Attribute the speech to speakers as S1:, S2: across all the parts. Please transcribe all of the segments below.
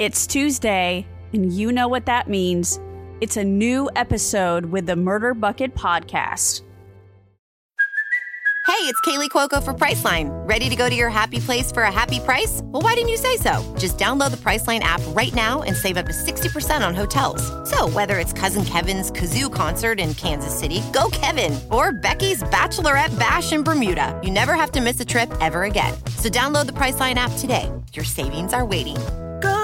S1: It's Tuesday, and you know what that means. It's a new episode with the Murder Bucket Podcast.
S2: Hey, it's Kaley Cuoco for Priceline. Ready to go to your happy place for a happy price? Well, why didn't you say so? Just download the Priceline app right now and save up to 60% on hotels. So, whether it's Cousin Kevin's Kazoo concert in Kansas City, go Kevin, or Becky's Bachelorette Bash in Bermuda, you never have to miss a trip ever again. So, download the Priceline app today. Your savings are waiting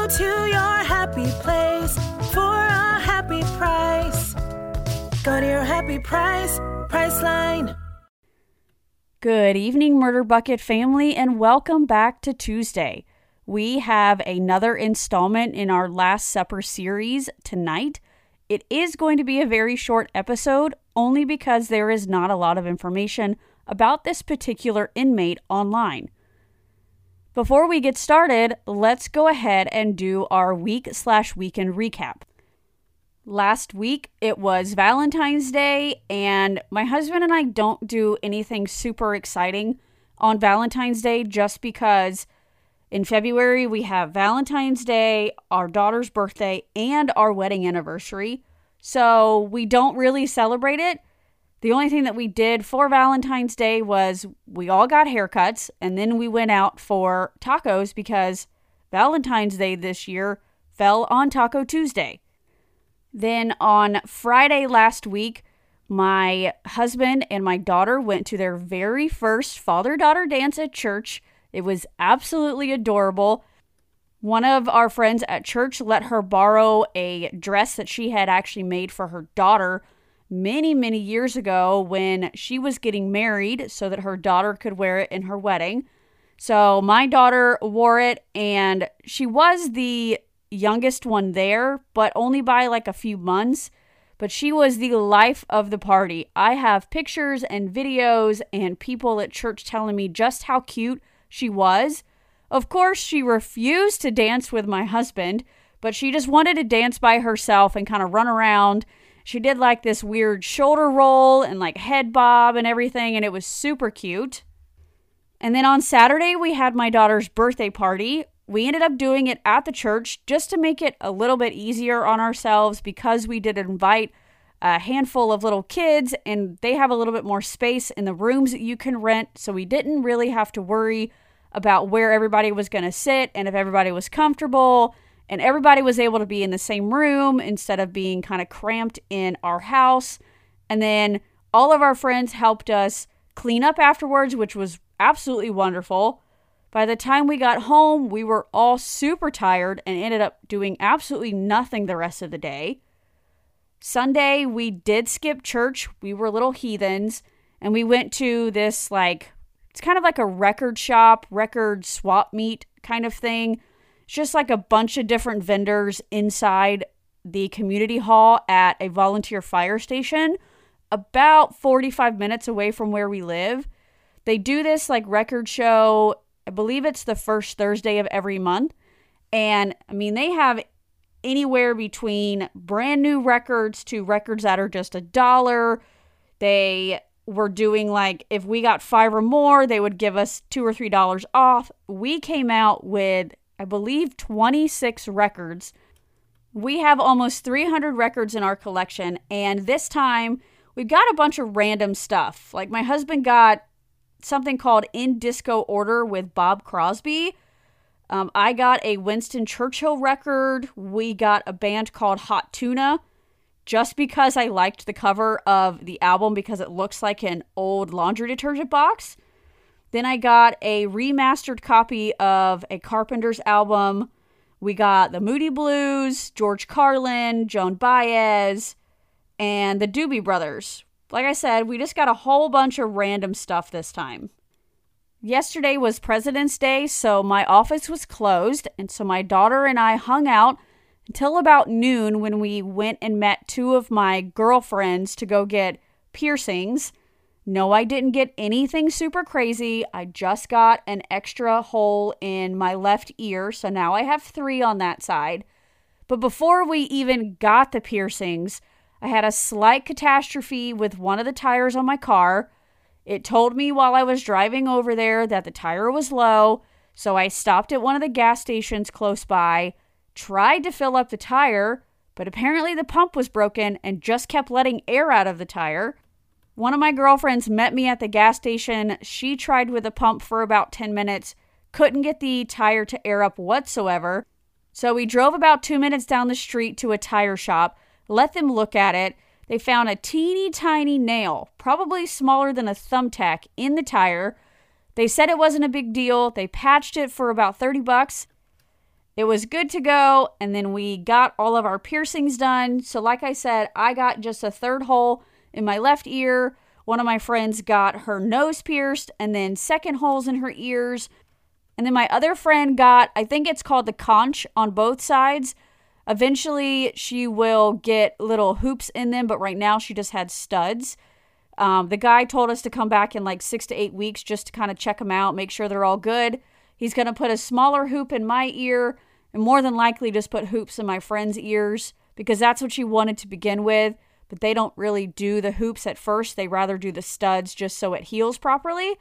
S3: Go to your happy place for a happy price. Go to your happy price, Priceline.
S1: Good evening, Murder Bucket family, and welcome back to Tuesday. We have another installment in our Last Supper series tonight. It is going to be a very short episode, only because there is not a lot of information about this particular inmate online. Before we get started, let's go ahead and do our week slash weekend recap. Last week it was Valentine's Day, and my husband and I don't do anything super exciting on Valentine's Day just because in February we have Valentine's Day, our daughter's birthday, and our wedding anniversary. So we don't really celebrate it. The only thing that we did for Valentine's Day was we all got haircuts and then we went out for tacos because Valentine's Day this year fell on Taco Tuesday. Then on Friday last week, my husband and my daughter went to their very first father daughter dance at church. It was absolutely adorable. One of our friends at church let her borrow a dress that she had actually made for her daughter many, many years ago when she was getting married so that her daughter could wear it in her wedding. So my daughter wore it, and she was the youngest one there, but only by like a few months. But she was the life of the party. I have pictures and videos and people at church telling me just how cute she was. Of course, she refused to dance with my husband, but she just wanted to dance by herself and kind of run around she did like this weird shoulder roll and like head bob and everything, and it was super cute. And then on Saturday, we had my daughter's birthday party. We ended up doing it at the church just to make it a little bit easier on ourselves because we did invite a handful of little kids and they have a little bit more space in the rooms that you can rent. So we didn't really have to worry about where everybody was going to sit and if everybody was comfortable and everybody was able to be in the same room instead of being kind of cramped in our house. And then all of our friends helped us clean up afterwards, which was absolutely wonderful. By the time we got home, we were all super tired and ended up doing absolutely nothing the rest of the day. Sunday, we did skip church. We were little heathens and we went to this like it's kind of like a record shop, record swap meet kind of thing just like a bunch of different vendors inside the community hall at a volunteer fire station about 45 minutes away from where we live. They do this like record show, I believe it's the first Thursday of every month. And I mean, they have anywhere between brand new records to records that are just a dollar. They were doing like if we got five or more, they would give us two or three dollars off. We came out with I believe, 26 records. We have almost 300 records in our collection, and this time we've got a bunch of random stuff. Like my husband got something called In Disco Order with Bob Crosby. Um, I got a Winston Churchill record. We got a band called Hot Tuna just because I liked the cover of the album because it looks like an old laundry detergent box. Then I got a remastered copy of a Carpenter's album. We got the Moody Blues, George Carlin, Joan Baez, and the Doobie Brothers. Like I said, we just got a whole bunch of random stuff this time. Yesterday was President's Day, so my office was closed, and so my daughter and I hung out until about noon when we went and met two of my girlfriends to go get piercings. No, I didn't get anything super crazy. I just got an extra hole in my left ear, so now I have three on that side. But before we even got the piercings, I had a slight catastrophe with one of the tires on my car. It told me while I was driving over there that the tire was low, so I stopped at one of the gas stations close by, tried to fill up the tire, but apparently the pump was broken and just kept letting air out of the tire. One of my girlfriends met me at the gas station. She tried with a pump for about 10 minutes, couldn't get the tire to air up whatsoever. So we drove about two minutes down the street to a tire shop, let them look at it. They found a teeny tiny nail, probably smaller than a thumbtack, in the tire. They said it wasn't a big deal. They patched it for about 30 bucks. It was good to go, and then we got all of our piercings done. So, like I said, I got just a third hole in my left ear. One of my friends got her nose pierced and then second holes in her ears. And then my other friend got, I think it's called the conch on both sides. Eventually, she will get little hoops in them, but right now she just had studs. Um, the guy told us to come back in like six to eight weeks just to kind of check them out, make sure they're all good. He's going to put a smaller hoop in my ear and more than likely just put hoops in my friend's ears because that's what she wanted to begin with but they don't really do the hoops at first. They rather do the studs just so it heals properly.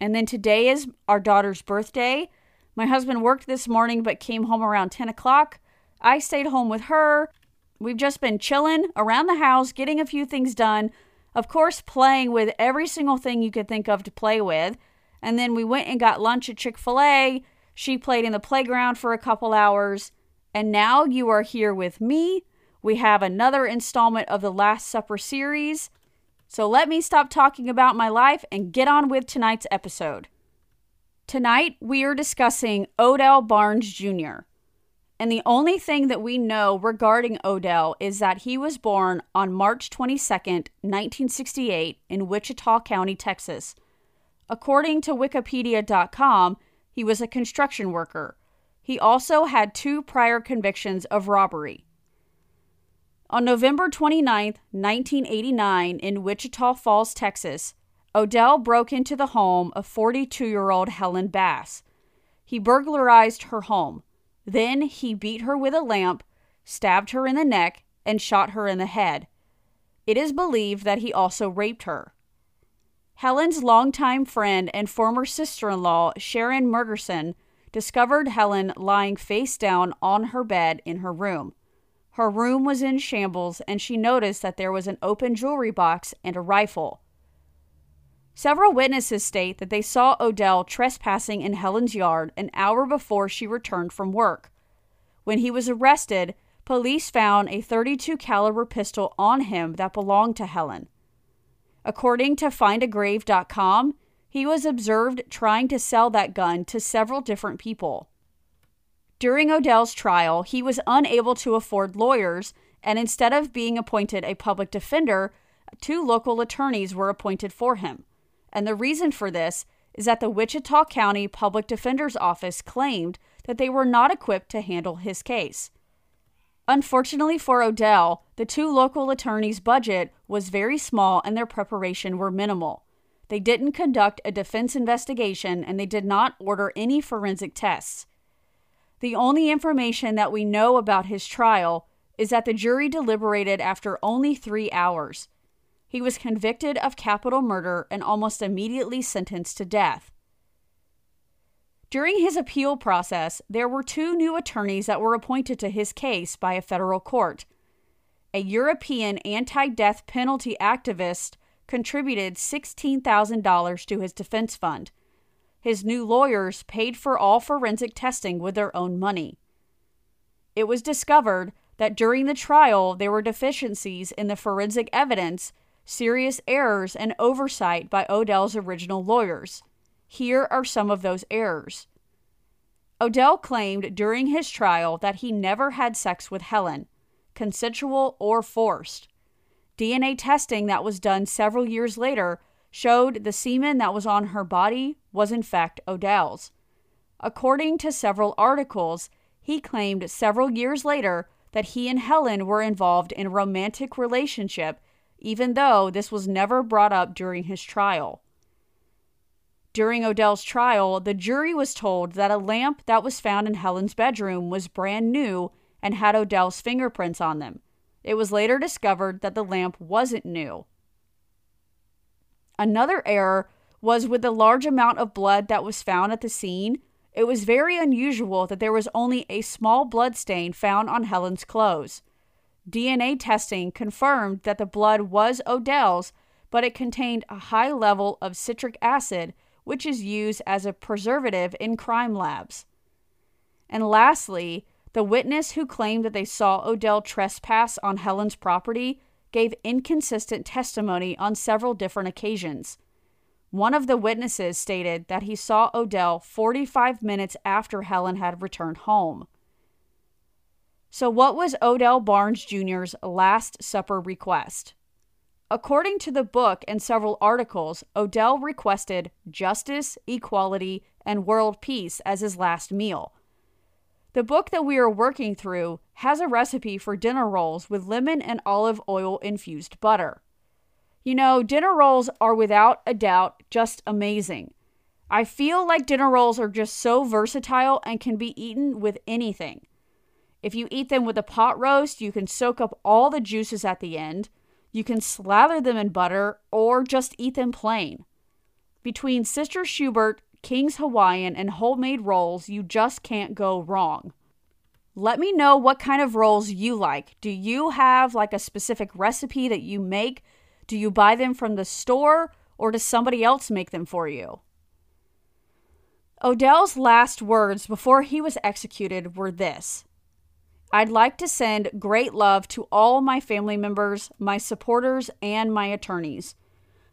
S1: And then today is our daughter's birthday. My husband worked this morning but came home around 10 o'clock. I stayed home with her. We've just been chilling around the house, getting a few things done. Of course, playing with every single thing you could think of to play with. And then we went and got lunch at Chick fil A. She played in the playground for a couple hours. And now you are here with me we have another installment of the Last Supper series. So let me stop talking about my life and get on with tonight's episode. Tonight, we are discussing Odell Barnes Jr. And the only thing that we know regarding Odell is that he was born on March 22nd, 1968, in Wichita County, Texas. According to Wikipedia.com, he was a construction worker. He also had two prior convictions of robbery. On November 29, 1989, in Wichita Falls, Texas, Odell broke into the home of 42 year old Helen Bass. He burglarized her home. Then he beat her with a lamp, stabbed her in the neck, and shot her in the head. It is believed that he also raped her. Helen's longtime friend and former sister in law, Sharon Mergerson, discovered Helen lying face down on her bed in her room. Her room was in shambles, and she noticed that there was an open jewelry box and a rifle. Several witnesses state that they saw Odell trespassing in Helen's yard an hour before she returned from work. When he was arrested, police found a 32 caliber pistol on him that belonged to Helen. According to findagrave.com, he was observed trying to sell that gun to several different people. During Odell's trial, he was unable to afford lawyers, and instead of being appointed a public defender, two local attorneys were appointed for him. And the reason for this is that the Wichita County Public Defender's Office claimed that they were not equipped to handle his case. Unfortunately for Odell, the two local attorneys' budget was very small and their preparation were minimal. They didn't conduct a defense investigation and they did not order any forensic tests. The only information that we know about his trial is that the jury deliberated after only three hours. He was convicted of capital murder and almost immediately sentenced to death. During his appeal process, there were two new attorneys that were appointed to his case by a federal court. A European anti death penalty activist contributed $16,000 to his defense fund his new lawyers paid for all forensic testing with their own money. It was discovered that during the trial there were deficiencies in the forensic evidence, serious errors, and oversight by Odell's original lawyers. Here are some of those errors. Odell claimed during his trial that he never had sex with Helen, consensual or forced. DNA testing that was done several years later showed the semen that was on her body was in fact Odell's. According to several articles, he claimed several years later that he and Helen were involved in a romantic relationship, even though this was never brought up during his trial. During Odell's trial, the jury was told that a lamp that was found in Helen's bedroom was brand new and had Odell's fingerprints on them. It was later discovered that the lamp wasn't new. Another error was with the large amount of blood that was found at the scene. it was very unusual that there was only a small blood stain found on Helen's clothes. DNA testing confirmed that the blood was Odell's, but it contained a high level of citric acid, which is used as a preservative in crime labs. And lastly, the witness who claimed that they saw Odell trespass on Helen's property gave inconsistent testimony on several different occasions. One of the witnesses stated that he saw Odell 45 minutes after Helen had returned home. So, what was Odell Barnes Jr.'s Last Supper request? According to the book and several articles, Odell requested justice, equality, and world peace as his last meal. The book that we are working through has a recipe for dinner rolls with lemon and olive oil infused butter. You know, dinner rolls are without a doubt just amazing. I feel like dinner rolls are just so versatile and can be eaten with anything. If you eat them with a pot roast, you can soak up all the juices at the end. You can slather them in butter or just eat them plain. Between Sister Schubert, King's Hawaiian, and homemade rolls, you just can't go wrong. Let me know what kind of rolls you like. Do you have like a specific recipe that you make do you buy them from the store or does somebody else make them for you? Odell's last words before he was executed were this I'd like to send great love to all my family members, my supporters, and my attorneys.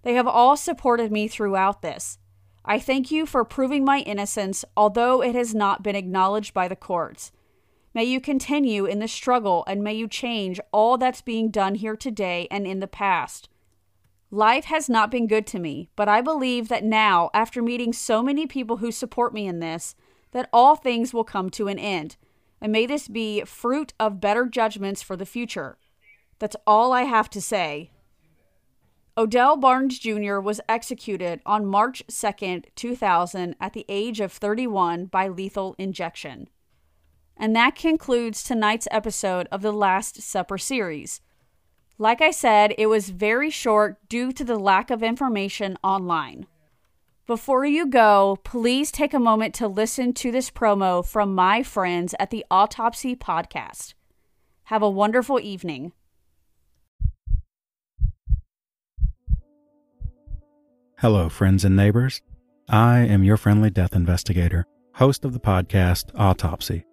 S1: They have all supported me throughout this. I thank you for proving my innocence, although it has not been acknowledged by the courts. May you continue in the struggle and may you change all that's being done here today and in the past. Life has not been good to me, but I believe that now, after meeting so many people who support me in this, that all things will come to an end. And may this be fruit of better judgments for the future. That's all I have to say. Odell Barnes Jr. was executed on March 2nd, 2000, at the age of 31 by lethal injection. And that concludes tonight's episode of the Last Supper series. Like I said, it was very short due to the lack of information online. Before you go, please take a moment to listen to this promo from my friends at the Autopsy Podcast. Have a wonderful evening.
S4: Hello, friends and neighbors. I am your friendly death investigator, host of the podcast Autopsy.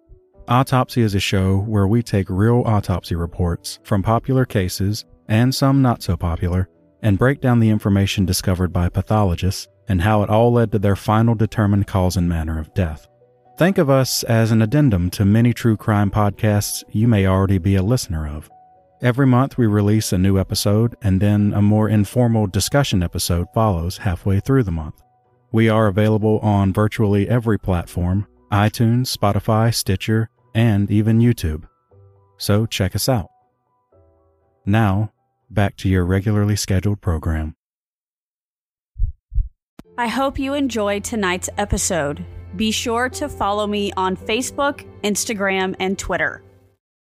S4: Autopsy is a show where we take real autopsy reports from popular cases and some not so popular and break down the information discovered by pathologists and how it all led to their final determined cause and manner of death. Think of us as an addendum to many true crime podcasts you may already be a listener of. Every month we release a new episode, and then a more informal discussion episode follows halfway through the month. We are available on virtually every platform iTunes, Spotify, Stitcher, and even YouTube. So check us out. Now, back to your regularly scheduled program.
S1: I hope you enjoyed tonight's episode. Be sure to follow me on Facebook, Instagram, and Twitter.